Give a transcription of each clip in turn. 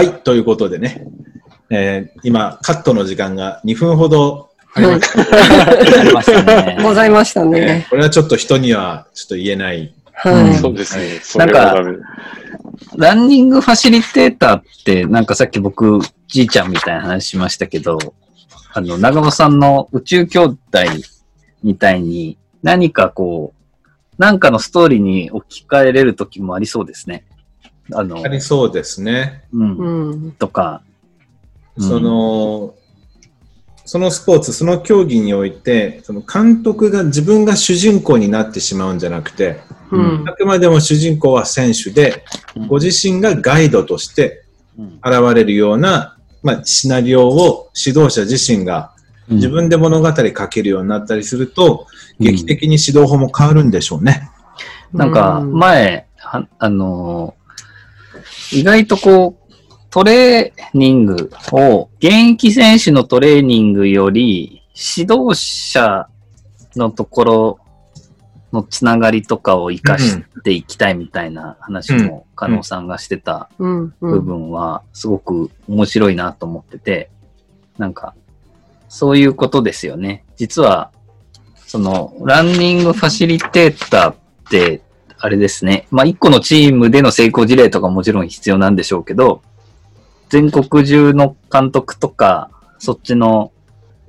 はい、ということでね、えー今、カットの時間が2分ほどありました。ね。ございましたね。これはちょっと人にはちょっと言えない。はい。そうですね。それはダメ。ランニングファシリテーターって、なんかさっき僕、じいちゃんみたいな話しましたけど、あの、長尾さんの宇宙兄弟みたいに、何かこう、なんかのストーリーに置き換えれる時もありそうですね。あのあ、りそうですね。うん、うん。とか、うんその、そのスポーツ、その競技において、その監督が自分が主人公になってしまうんじゃなくて、うん。あくまでも主人公は選手で、ご自身がガイドとしてうん現れるような、まあ、シナリオを指導者自身が自分で物語書けるようになったりすると、うん劇的に指導法も変わるんでしょうね。なんか、前、はあのー意外とこう、トレーニングを、現役選手のトレーニングより、指導者のところのつながりとかを活かしていきたいみたいな話も、加納さんがしてた部ん。分は、すごく面白いなと思ってて、なんか、そういうことですよね。実は、その、ランニングファシリテーターって、あれですね。まあ、一個のチームでの成功事例とかもちろん必要なんでしょうけど、全国中の監督とか、そっちの、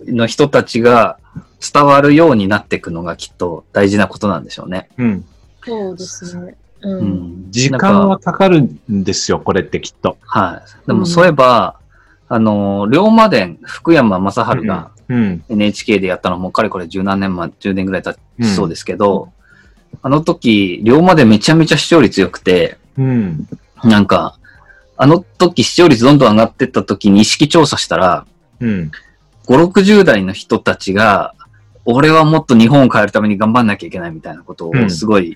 の人たちが伝わるようになっていくのがきっと大事なことなんでしょうね。うん。そうですね。ううん。ん。時間はかかるんですよ、これってきっと。はい。でもそういえば、あの、龍馬伝、福山雅治がうん。NHK でやったのもかれこれ十何年前、10年ぐらい経ちそうですけど、あの時、龍馬伝めちゃめちゃ視聴率良くて、うん。なんか、あの時視聴率どんどん上がってった時に意識調査したら、うん。5、60代の人たちが、俺はもっと日本を変えるために頑張んなきゃいけないみたいなことをうんすごい、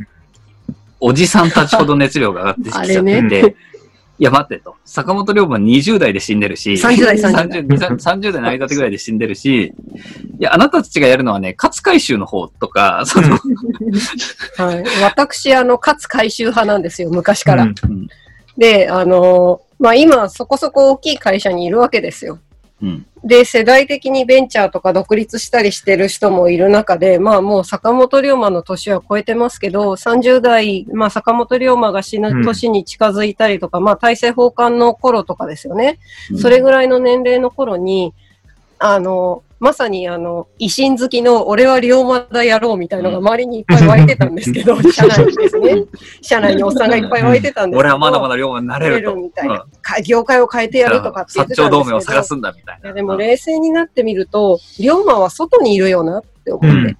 おじさんたちほど熱量が上がってきちゃってて、いや待ってと。坂本龍馬20代で死んでるし、30代30代30 30代の間ぐらいで死んでるし、いや、あなたたちがやるのはね、勝海舟の方とか、その、はい。私、あの、勝回収派なんですよ、昔から。うんうんで、あの、まあ、今、そこそこ大きい会社にいるわけですよ。うん、で、世代的にベンチャーとか独立したりしてる人もいる中で、まあもう坂本龍馬の年は超えてますけど、30代、まあ坂本龍馬が死ぬ年に近づいたりとか、まあ大政奉還の頃とかですよね。それぐらいの年齢の頃に、あの、まさにあの、維新好きの俺は龍馬だ野郎みたいなのが周りにいっぱい湧いてたんですけど、社内にですね。社内におっさんがいっぱい湧いてたんですけど。俺はまだまだ龍馬になれると。みたいな。か業界を変えてやるとかって言ってたんですけど。同盟を探すんだみたいな。いやでも冷静になってみると、龍馬は外にいるよなって思って。うん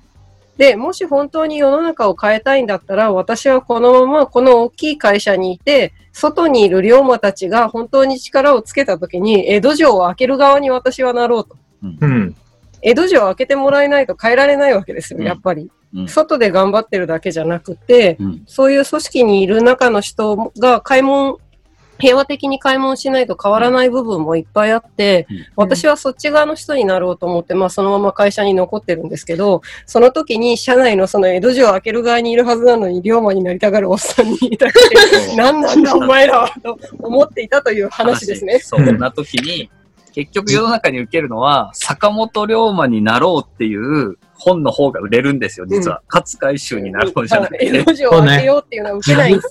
で、もし本当に世の中を変えたいんだったら、私はこのままこの大きい会社にいて、外にいる龍馬たちが本当に力をつけたときに、江戸城を開ける側に私はなろうと。うん。江戸城を開けてもらえないと変えられないわけですよ、うん。やっぱり。うん。外で頑張ってるだけじゃなくて、うん。そういう組織にいる中の人が開門、平和的に開門しないと変わらない部分もいっぱいあって、うん。私はそっち側の人になろうと思って、まあそのまま会社に残ってるんですけど、その時に社内のその江戸城を開ける側にいるはずなのに、龍馬になりたがるおっさんにいたって、何なんだお前らはと思っていたという話ですね。そう。な時に、結局世の中に受けるのは、坂本龍馬になろうっていう本の方が売れるんですよ、実は。勝海舟になろうじゃなくて。江戸城を開けようっていうのは受けないんです。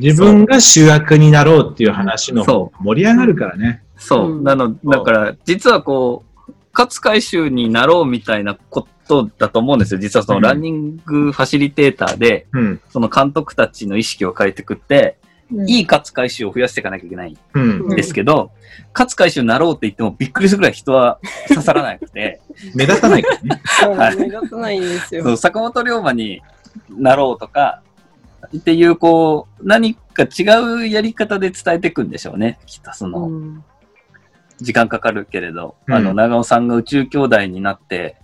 自分が主役になろうっていう話のそ盛り上がるからね。そうう。んなの、だから、実はこう、勝海舟になろうみたいなことだと思うんですよ。実はそのうんランニングファシリテーターで、うん。その監督たちの意識を変えてくって、いい勝海舟を増やしていかなきゃいけないんうん。ですけど、勝海舟になろうって言ってもびっくりするぐらい人は刺さらなくて、目立たないからね。はい目立たないんですそよ。う坂本龍馬になろうとか、っていう、こう、何か違うやり方で伝えていくんでしょうね。きっとその、うん時間かかるけれど、うんあの、長尾さんが宇宙兄弟になって、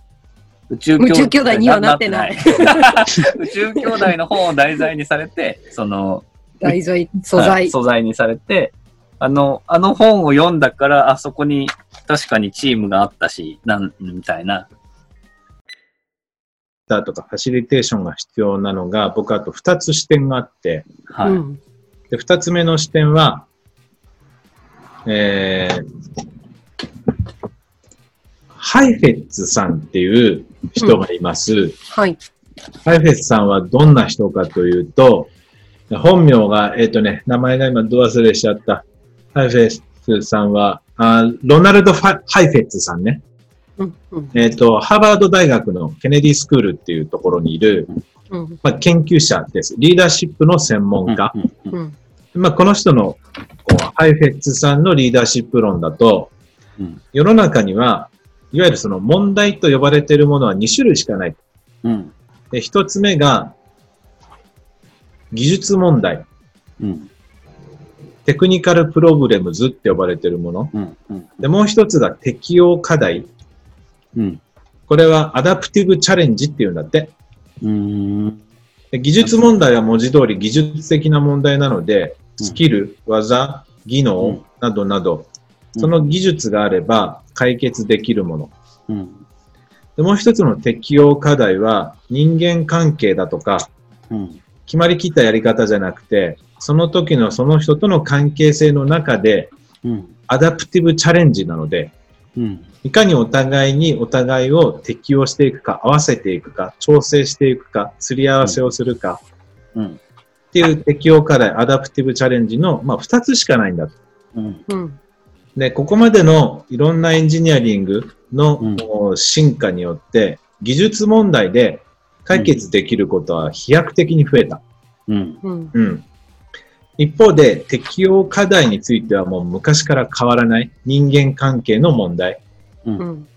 宇宙宇宙兄弟にはなってないなってない 宇宙兄弟の本を題材にされて、その、題材、素はい材。素材にされて、あの、あの本を読んだから、あそこに確かにチームがあったし、なん、みたいな。だとかファシリテーションが必要なのが、僕あと2つ視点があって、はい。うんで、2つ目の視点は、えー、ハイフェッツさんっていう人がいます。はい。ハイフェッツさんはどんな人かというと、本名が、えっ、とね、名前が今ど忘れしちゃった。ハイフェッツさんは、あロナルド・ファハイフェッツさんね。うん。うん。えっ、と、ハーバード大学のケネディスクールっていうところにいる、うん。まあ、研究者です。リーダーシップの専門家。うんうんうん。まあ、この人のこうハイフェッツさんのリーダーシップ論だと、うん世の中には、いわゆるその問題と呼ばれているものは2種類しかない。うんで、1つ目が、技術問題。うんテクニカルプログレムズって呼ばれているもの。うんうんで、もう一つが適用課題。うんこれはアダプティブチャレンジっていうんだって。うんで技術問題は文字通り技術的な問題なので、うんスキル、技、技うん能などなど、うんその技術があれば解決できるもの。うんでもう一つの適用課題は人間関係だとか、うん決まりきったやり方じゃなくて、その時のその人との関係性の中でうん。アダプティブチャレンジなので、うん。いかにお互いにお互いを適用していくか、合わせていくか、調整していくか、すり合わせをするかうん。っていう適用課題、アダプティブチャレンジの、まあ、二つしかないんだと。うん。うん。で、ここまでのいろんなエンジニアリングの、進化によって、技術問題で解決できることは飛躍的に増えた。うんうん。うん。一方で、適用課題についてはもう昔から変わらない人間関係の問題。うん。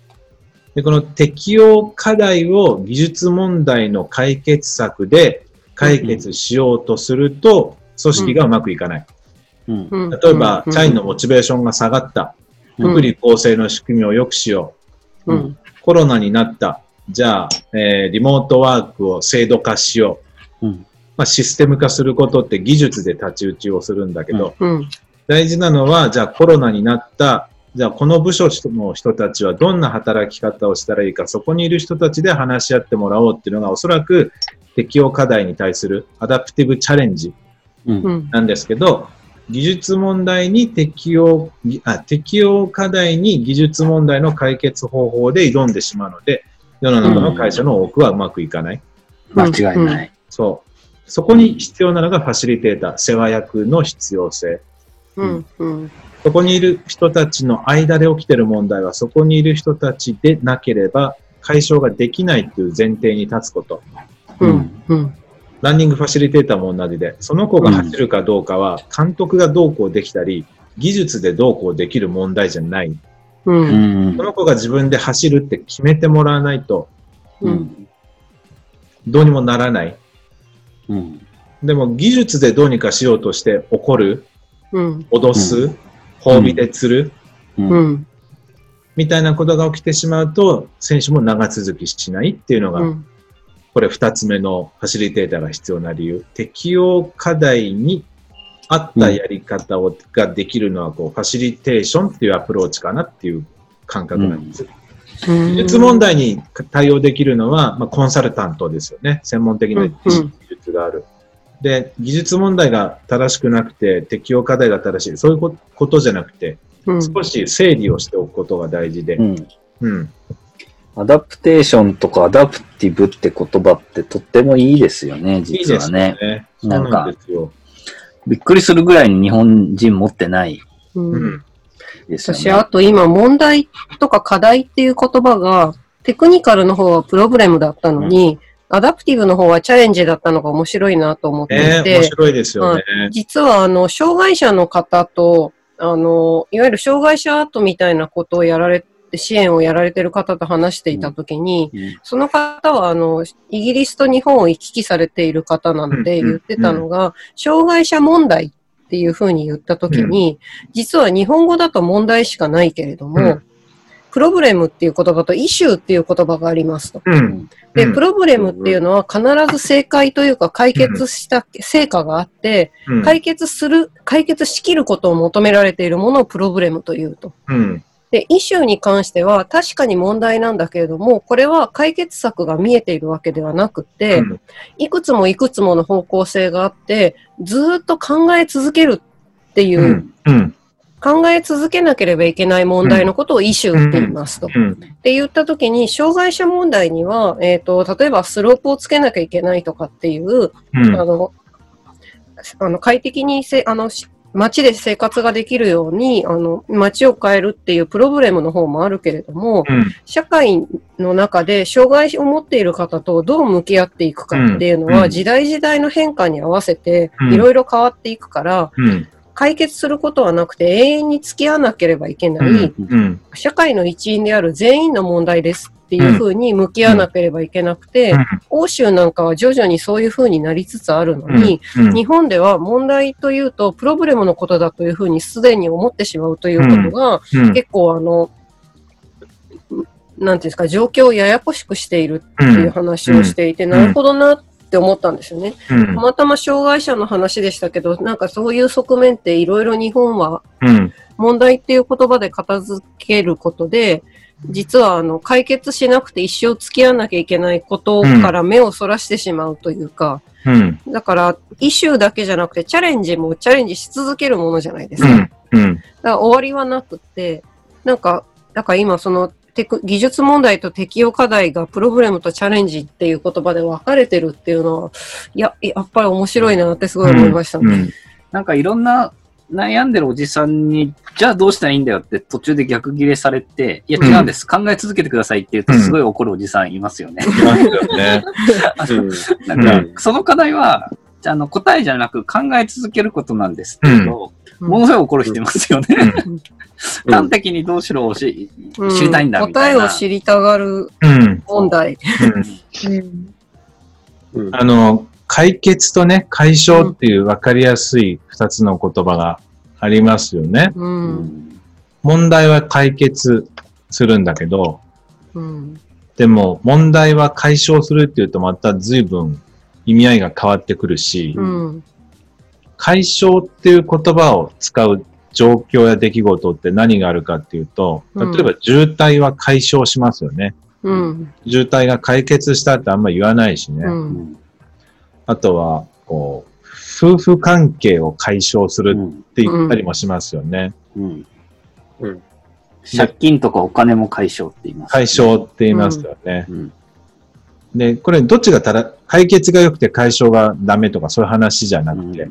で、この適用課題を技術問題の解決策で解決しようとすると、組織がうまくいかない。うんうん。例えば、社員のモチベーションが下がった。うん福利厚生の仕組みを良くしよう。うん。コロナになった。じゃあ、えーリモートワークを制度化しよう。うんまあ、システム化することって技術で太刀打ちをするんだけど、うん。大事なのは、じゃあコロナになった、じゃあこの部署の人たちはどんな働き方をしたらいいか、そこにいる人たちで話し合ってもらおうっていうのがおそらく適用課題に対するアダプティブチャレンジうんうん。なんですけど、技術問題に適用、あ適用課題に技術問題の解決方法で挑んでしまうので、世の中の会社の多くはうまくいかない。間違いない。そう。そこに必要なのがファシリテーター、世話役の必要性。うん。うん。そこにいる人たちの間で起きている問題は、そこにいる人たちでなければ解消ができないという前提に立つこと。うん。うん。ランニングファシリテーターも同じで、その子が走るかどうかは、監督がどうこうできたり、技術でどうこうできる問題じゃない。う。うんんその子が自分で走るって決めてもらわないと、うんどうにもならない。うんでも技術でどうにかしようとして怒る、うん。脅す、褒美で釣る、うんうん。みたいなことが起きてしまうと、選手も長続きしないっていうのが、うん。これ二つ目のファシリテーターが必要な理由。適用課題に合ったやり方を、ができるのは、こう、ファシリテーションっていうアプローチかなっていう感覚なんです。技術問題に対応できるのは、まあ、コンサルタントですよね。専門的な技術がある。で、技術問題が正しくなくて、適用課題が正しい。そういうこことじゃなくて、うん。少し整理をしておくことが大事でう。んうん。 ada ptation とか adaptive って言葉ってとってもいいですよね、いいですよ実はね。ね。そうなんかなんですよ。びっくりするぐらいに日本人持ってない。ですよね。私、あと今、問題とか課題っていう言葉が、テクニカルの方はプログラムだったのに、 adaptive の方はチャレンジだったのが面白いなと思ってええいて、面白いですよね。実は、あの、障害者の方と、あの、いわゆる障害者アートみたいなことをやられて、支援をやられてる方と話していたときに、うんその方は、あの、イギリスと日本を行き来されている方なので、言ってたのが、障害者問題っていうふうに言ったときに、実は日本語だと問題しかないけれども、うんプロブレムっていう言葉とイシューっていう言葉がありますと。うん。で、うんプロブレムっていうのは必ず正解というか解決した成果があって、うん解決する、解決しきることを求められているものをプロブレムというと。うん。で、イシューに関しては確かに問題なんだけれども、これは解決策が見えているわけではなくて、うんいくつもいくつもの方向性があって、ずーっと考え続けるっていうう、ん。うん。考え続けなければいけない問題のことをイシューって言いますと。うん。って言ったときに、障害者問題には、えっ、と、例えばスロープをつけなきゃいけないとかっていう、うん。あの、あの快適にせ、あの、し街で生活ができるように、あの、街を変えるっていうプログラムの方もあるけれども、うん。社会の中で障害を持っている方とどう向き合っていくかっていうのは、うんうん時代時代の変化に合わせてうんいろいろ変わっていくから、うん。解決することはなくて永遠に付き合わなければいけない、うん。うん。社会の一員である全員の問題ですっていうふうに向き合わなければいけなくて、欧州なんかは徐々にそういうふうになりつつあるのに、うん。日本では問題というとプロブレムのことだというふうにすでに思ってしまうということが、うん。結構あの、なんていうんですか、状況をややこしくしているっていう話をしていて、んなるほどなって思ったんですよね。うんた。またま障害者の話でしたけど、なんかそういう側面っていろいろ日本はうん。問題っていう言葉で片付けることで、実はあの解決しなくて一生付き合わなきゃいけないことから目をそらしてしまうというか、うん。だから、イシューだけじゃなくて、チャレンジもチャレンジし続けるものじゃないですか。だか。ら終わりはなくって、なんか、だから今そのテク、技術問題と適用課題がプログラムとチャレンジっていう言葉で分かれてるっていうのは、いや、やっぱり面白いなってすごい思いましたね。うん。なんかいろんな悩んでるおじさんに、じゃあどうしたらいいんだよって途中で逆ギレされて、いや違うんです、考え続けてくださいって言うとすごい怒るおじさんいますよね。その課題は、あの、答えじゃなく考え続けることなんですけど、うんものすごい怒る人いますよね。うん 端的にどうしろをしうん知りたいんだみたいな。答えを知りたがるうん。問題。うんあの、解決とね、解消っていう分かりやすい二つの言葉がありますよね。う。うんん問題は解決するんだけど、うん。でも問題は解消するっていうとまた随分意味合いが変わってくるし、うん。解消っていう言葉を使う状況や出来事って何があるかっていうと、うん例えば渋滞は解消しますよね。うん。渋滞が解決したってあんま言わないしね。うん。あとは、こう、夫婦関係を解消するうんって言ったりもしますよね。うんうん借金とかお金も解消って言います、解消って言いますよね。うんで、これどっちがただ、解決が良くて解消がダメとかそういう話じゃなくて、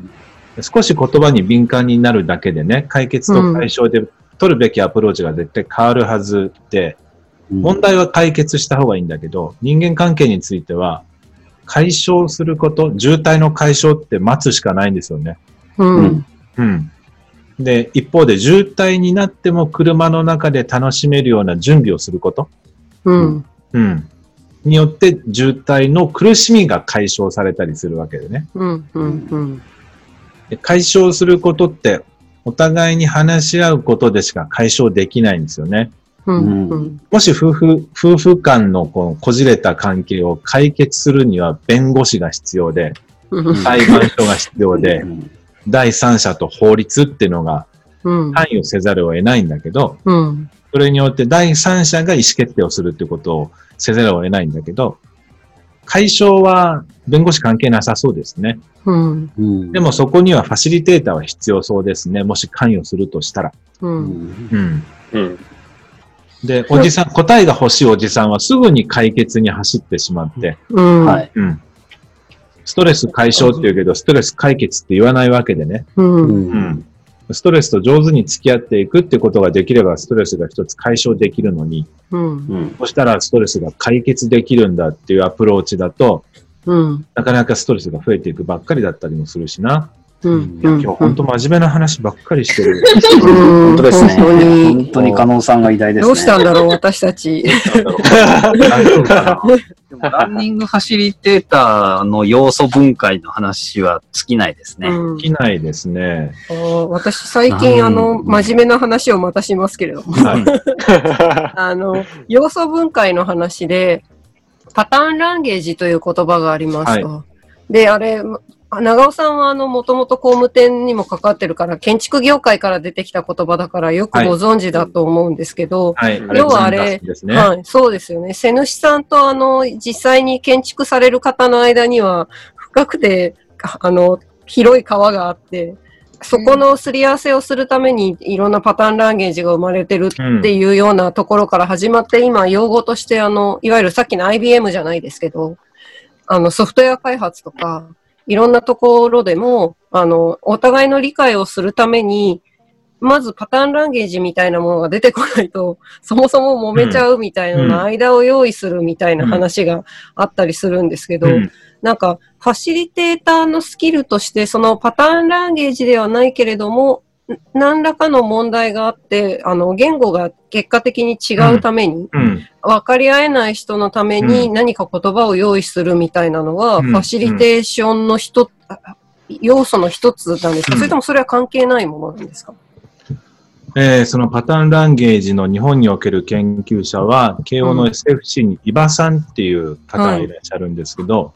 少し言葉に敏感になるだけでね、解決と解消で取るべきアプローチが絶対変わるはずで、うん問題は解決した方がいいんだけど、人間関係については、解消すること、渋滞の解消って待つしかないんですよね。うん。うん。で、一方で渋滞になっても車の中で楽しめるような準備をすること、うん。うん。によって渋滞の苦しみが解消されたりするわけでね。うん。うん。うん。で解消することって、お互いに話し合うことでしか解消できないんですよね。うん。うん。もし夫婦、夫婦間のこのこじれた関係を解決するには弁護士が必要で、うん。裁判所が必要でう、ん第三者と法律っていうのがうん。関与せざるを得ないんだけど、うん。それによって第三者が意思決定をするっていうことをせざるを得ないんだけど、解消は弁護士関係なさそうですね。うん。うんでもそこにはファシリテーターは必要そうですね。もし関与するとしたら。う。うんんうん。うん。で、おじさん、答えが欲しいおじさんはすぐに解決に走ってしまって、うん。はい。うん。ストレス解消って言うけど、ストレス解決って言わないわけでね。うん。うん。ストレスと上手に付き合っていくってことができれば、ストレスが一つ解消できるのに、うん。うんそしたらストレスが解決できるんだっていうアプローチだと、うん。なかなかストレスが増えていくばっかりだったりもするしな。うん。今日本当真面目な話ばっかりしてる。本本当ですね。本当に。加納さんが偉大ですね。どうしたんだろう、私たち。ランニングファシリテーターの要素分解の話は尽きないですね。うんできないですね。私、最近、あの、真面目な話をまたしますけれども。はい。あの、要素分解の話で、パターンランゲージという言葉がありますと。で、あれ、長尾さんはあの、もともと工務店にも関わってるから、建築業界から出てきた言葉だからよくご存知だと思うんですけど、はい。要はあれね。はい、そうですよね。瀬主さんとあの、実際に建築される方の間には、深くて、あの、広い川があって、そこのすり合わせをするためにいろんなパターンランゲージが生まれてるっていうようなところから始まって、今用語としてあの、いわゆるさっきの IBM じゃないですけど、あのソフトウェア開発とか、いろんなところでも、あの、お互いの理解をするために、まずパターンランゲージみたいなものが出てこないと、そもそも揉めちゃうみたいなの間を用意するみたいな話があったりするんですけど、うん。なんか、ファシリテーターのスキルとして、そのパターンランゲージではないけれども、ん何らかの問題があって、あの、言語が結果的に違うために、うん。分かり合えない人のためうに何か言葉を用意するみたいなのは、うん。ファシリテーションの一、あ要素の一つなんですか、うん。それともそれは関係ないものなんですか？えーそのパターンランゲージの日本における研究者は、慶応の SFC に伊庭さんっていう方がいらっしゃるんですけど、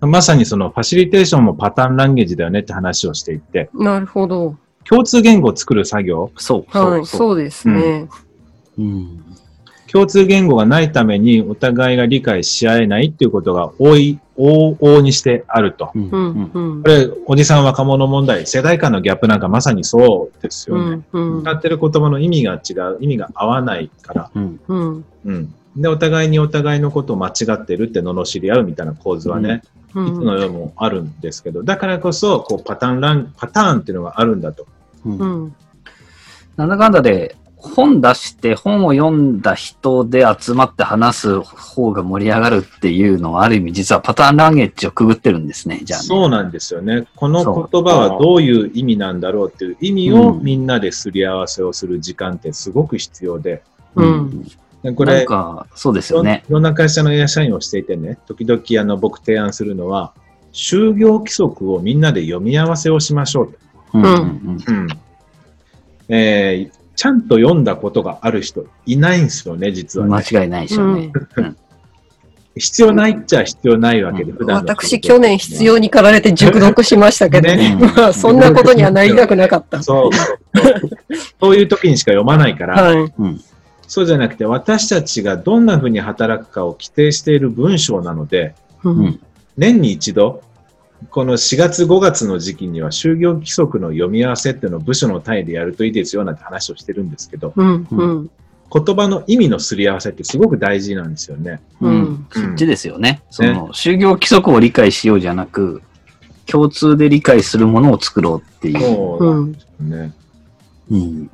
まさにそのファシリテーションもパターンランゲージだよねって話をしていて、なるほど。共通言語を作る作業、そう、そはい、う、そう。ですね。うん。共通言語がないためにお互いが理解し合えないっていうことが多い、往々にしてあると。うん。ううんん、うんこ。れ、おじさん若者問題、世代間のギャップなんかまさにそうですよね。うん、うん使ってる言葉の意味が違う、意味が合わないから。うん。うん、うん。で、お互いにお互いのことを間違ってるって罵り合うみたいな構図はね、うんいつの世もあるんですけど、だからこそ、こう、パターンラン、パターンっていうのがあるんだと。うんうん、なんだかんだで、本出して本を読んだ人で集まって話す方が盛り上がるっていうのはある意味実はパターンランゲージをくぐってるんですね、じゃあね。そうなんですよね。この言葉はどういう意味なんだろうっていう意味うんをみんなですり合わせをする時間ってすごく必要で、うんでこれ、なんか、そうですよね。いろんな会社のエア社員をしていてね、時々あの僕提案するのは、就業規則をみんなで読み合わせをしましょうと。うんうんうんえーちゃんと読んだことがある人いないんですよね、実は、うん。ね。間違いないでしょうね。必要ないっちゃ必要ないわけで、うん普段の私、去年必要に駆られて熟読しましたけど、ね まあそんなことにはなりたくなかった。そうそうそう。そういう時にしか読まないから、はい。うん。そうじゃなくて、私たちがどんな風に働くかを規定している文章なので、うんうん。年に一度、この4月5月の時期には就業規則の読み合わせっていうのを部署の単位でやるといいですよなんて話をしてるんですけど、うん、うん、言葉の意味のすり合わせってすごく大事なんですよね。ううんん。そっちですよね。その、就業規則を理解しようじゃなく、共通で理解するものを作ろうっていう。そううなんん。ですね。うん。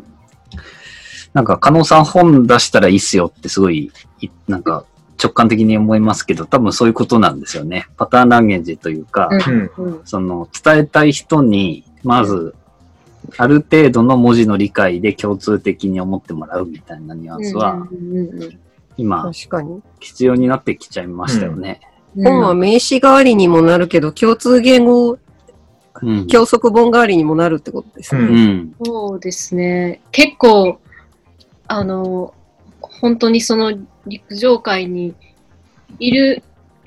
なんか、加納さん本出したらいいっすよってすごい、いなんか、直感的に思いますけど、多分そういうことなんですよね。パターンランゲージというか、うんうん。うんその、伝えたい人に、まず、ある程度の文字の理解で共通的に思ってもらうみたいなニュアンスは、うんうんうん今、確かに。必要になってきちゃいましたよね。本は名詞代わりにもなるけど、共通言語、うん。教則本代わりにもなるってことですね。ううん。そうですね。結構、あの、本当にその陸上界にいる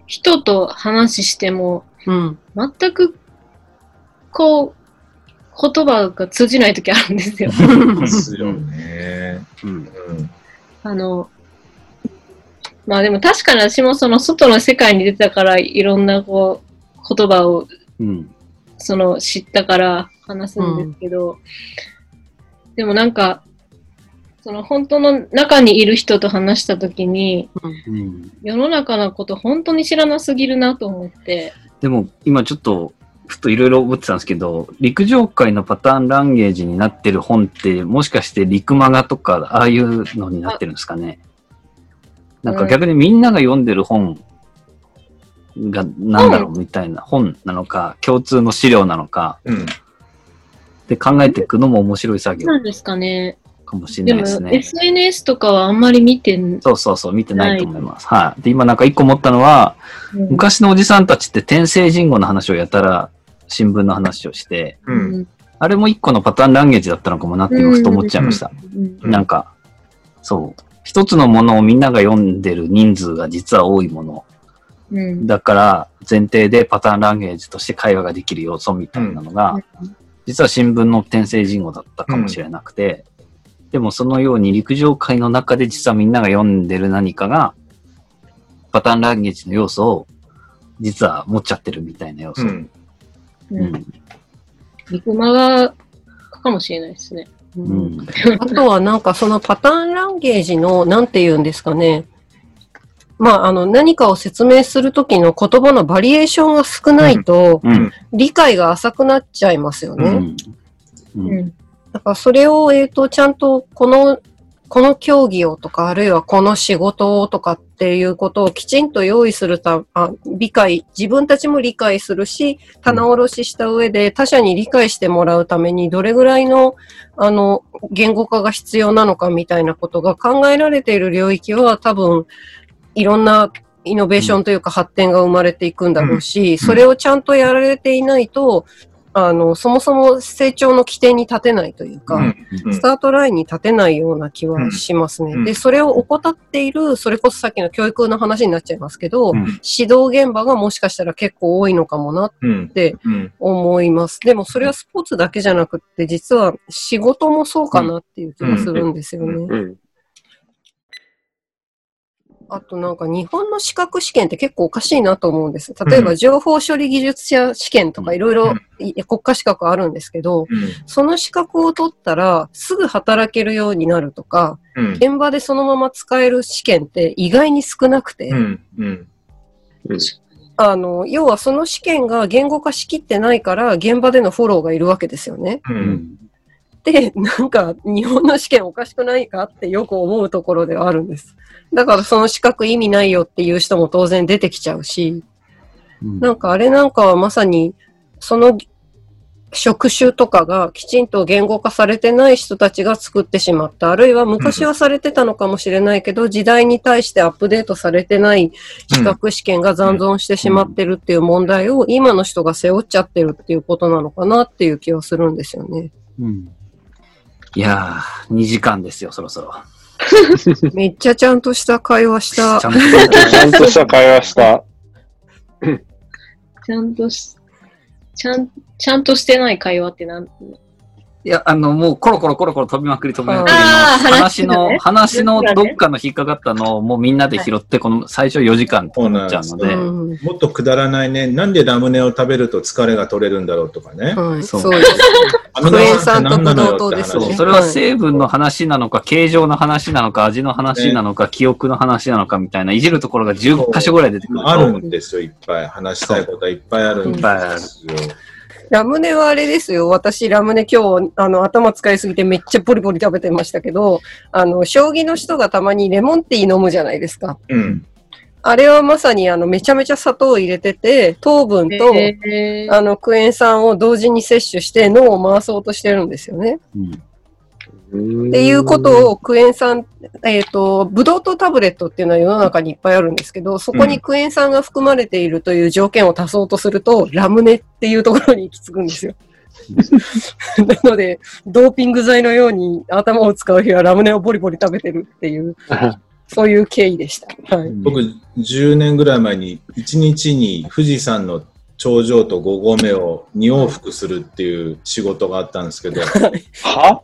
人と話しても、うん。全く、こう、言葉が通じない時あるんですよ。ですよね。うん。うん。あの、まあでも確かに私もその外の世界に出たからいろんなこう言葉をうん。その知ったから話すんですけど、でもなんか、その本当の中にいる人と話したときに、うん。世の中のこと本当に知らなすぎるなと思って、でも、今ちょっと、ふといろいろ思ってたんですけど、陸上界のパターンランゲージになってる本って、もしかして陸マガとか、ああいうのになってるんですかね？なんか逆にみんなが読んでる本がなんだろうみたいな本なのか、共通の資料なのか、うん。って考えていくのも面白い作業なんですかね。かもしれないですね。SNS とかはあんまり見てん、そうそうそう、見てないと思います。はい。で、今なんか一個思ったのは、うん昔のおじさんたちって天聖人語の話をやたら新聞の話をして、うん。あれも一個のパターンランゲージだったのかもなって今ふと思っちゃいました。なんか、そう。一つのものをみんなが読んでる人数が実は多いもの。うんだから前提でパターンランゲージとして会話ができる要素みたいなのが、実は新聞の天聖人語だったかもしれなくて、でもそのように陸上界の中で実はみんなが読んでる何かが、パターンランゲージの要素を実は持っちゃってるみたいな要素。うん。うんうんリグマがかもしれないですね。ううんん。あとはなんかそのパターンランゲージの、なんて言うんですかね。まあ、あの、何かを説明するときの言葉のバリエーションが少ないと、うん。理解が浅くなっちゃいますよね。うん。だからそれを、えっ、と、ちゃんとこの、この競技をとか、あるいはこの仕事をとかっていうことをきちんと用意するた、あ理解、自分たちも理解するし、棚卸しした上で他者に理解してもらうためにどれぐらいの、あの、言語化が必要なのかみたいなことが考えられている領域は多分、いろんなイノベーションというか発展が生まれていくんだろうし、それをちゃんとやられていないと、あの、そもそも成長の起点に立てないというか、うんスタートラインに立てないような気はしますね。うんで、それを怠っている、それこそさっきの教育の話になっちゃいますけど、うん指導現場がもしかしたら結構多いのかもなっうん。てうん。思います。でもそれはスポーツだけじゃなくって、実は仕事もそうかなっていう気がするんですよね。うん。あとなんか日本の資格試験って結構おかしいなと思うんです。例えば情報処理技術者試験とかいろいろい国家資格あるんですけど、その資格を取ったらすぐ働けるようになるとか、うん。現場でそのまま使える試験って意外に少なくて。あの、要はその試験が言語化しきってないから現場でのフォローがいるわけですよね。なんか日本の試験おかしくないかってよく思うところではあるんです。だからその資格意味ないよっていう人も当然出てきちゃうし、なんかあれなんかはまさにその職種とかがきちんと言語化されてない人たちが作ってしまった。あるいは昔はされてたのかもしれないけど、時代に対してアップデートされてない資格試験が残存してしまってるっていう問題を今の人が背負っちゃってるっていうことなのかなっていう気はするんですよね。うん。いやー、2時間ですよ、そろそろ。めっちゃちゃんとした会話したちゃ。んと。ちゃんとした会話した。ちゃんとし、ちゃん、ちゃんとしてない会話ってなん、いや、あの、もうコロコロコロコロ飛びまくり飛びまくりの話の、話話のねどっかの引っかかったのをもうみんなで拾って、この最初4時間ってなっちゃうので、うんもっとくだらないね。なんでラムネを食べると疲れが取れるんだろうとかね。うそうです。クエン酸酸とブドウ糖ですねって話。それは成分の話なのか、形状の話なのか、味の話なのか、記憶の話なのかみたいな、いじるところが10箇所ぐらい出てくると。あるんですよ、いっぱい。話したいことはいっぱいあるんですよ。ラムネはあれですよ。私、ラムネ今日、あの、頭使いすぎてめっちゃポリポリ食べてましたけど、あの、将棋の人がたまにレモンティー飲むじゃないですか。うん。あれはまさに、あの、めちゃめちゃ砂糖を入れてて、糖分と、えーあの、クエン酸を同時に摂取して脳を回そうとしてるんですよね。うんっていうことをクエン酸、えっ、と、ブドウ糖タブレットっていうのは世の中にいっぱいあるんですけど、そこにクエン酸が含まれているという条件を足そうとすると、ラムネっていうところに行き着くんですよ。なので、ドーピング剤のように頭を使う日はラムネをボリボリ食べてるっていう、そういう経緯でした。はい。僕、10年ぐらい前に、1日に富士山の頂上と5合目を2往復するっていう仕事があったんですけど、は？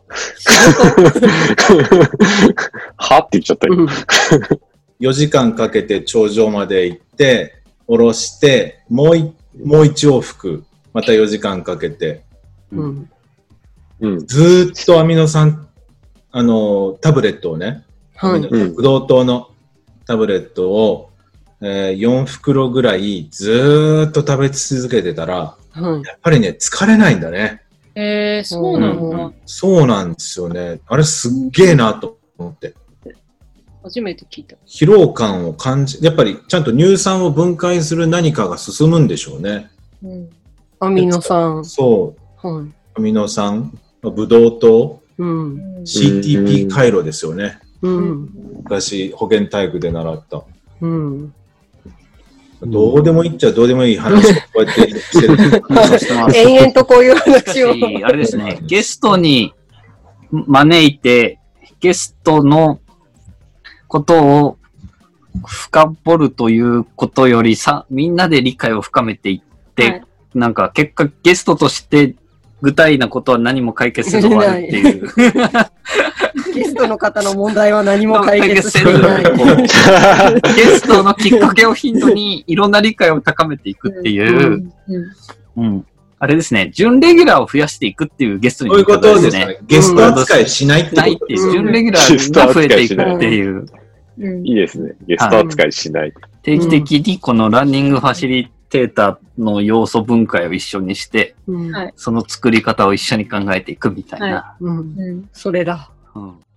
は？って言っちゃったよ。うん4時間かけて頂上まで行って、下ろして、もういもう1往復、また4時間かけて、うんうん。ずーっとアミノ酸、あの、タブレットをね、はい。うんブドウ糖のタブレットを、えー4袋ぐらいずーっと食べ続けてたら、はい。やっぱりね、疲れないんだね。えー、そうなの？か。そうなんですよね。あれすっげえなと思って。初めて聞いた。疲労感を感じ、やっぱりちゃんと乳酸を分解する何かが進むんでしょうね。うん。アミノ酸。そう。はい。アミノ酸、ブドウ糖、うん。CTP 回路ですよね。うん。昔、保健体育で習った。うん。どうでもいいっちゃどうでもいい話をこうやってしてる。話してます延々とこういう話を。し、あれですね、ゲストに招いて、ゲストのことを深掘るということよりさ、みんなで理解を深めていって、はいなんか結果ゲストとして具体なことは何も解決せず終わるっていう。ゲストの方の問題は何も解決していない。こうゲストのきっかけをヒントにいろんな理解を高めていくっていう、うん。うん。あれですね、準レギュラーを増やしていくっていうゲストにそういうことですねね。。ゲスト扱いしないってないっていう。準レギュラーが増えていくっていう、うんいいですね。ゲスト扱いしない。定期的にこのランニングファシリテーターの要素分解を一緒にして、うんはいその作り方を一緒に考えていくみたいな。うんうんそれだ。うん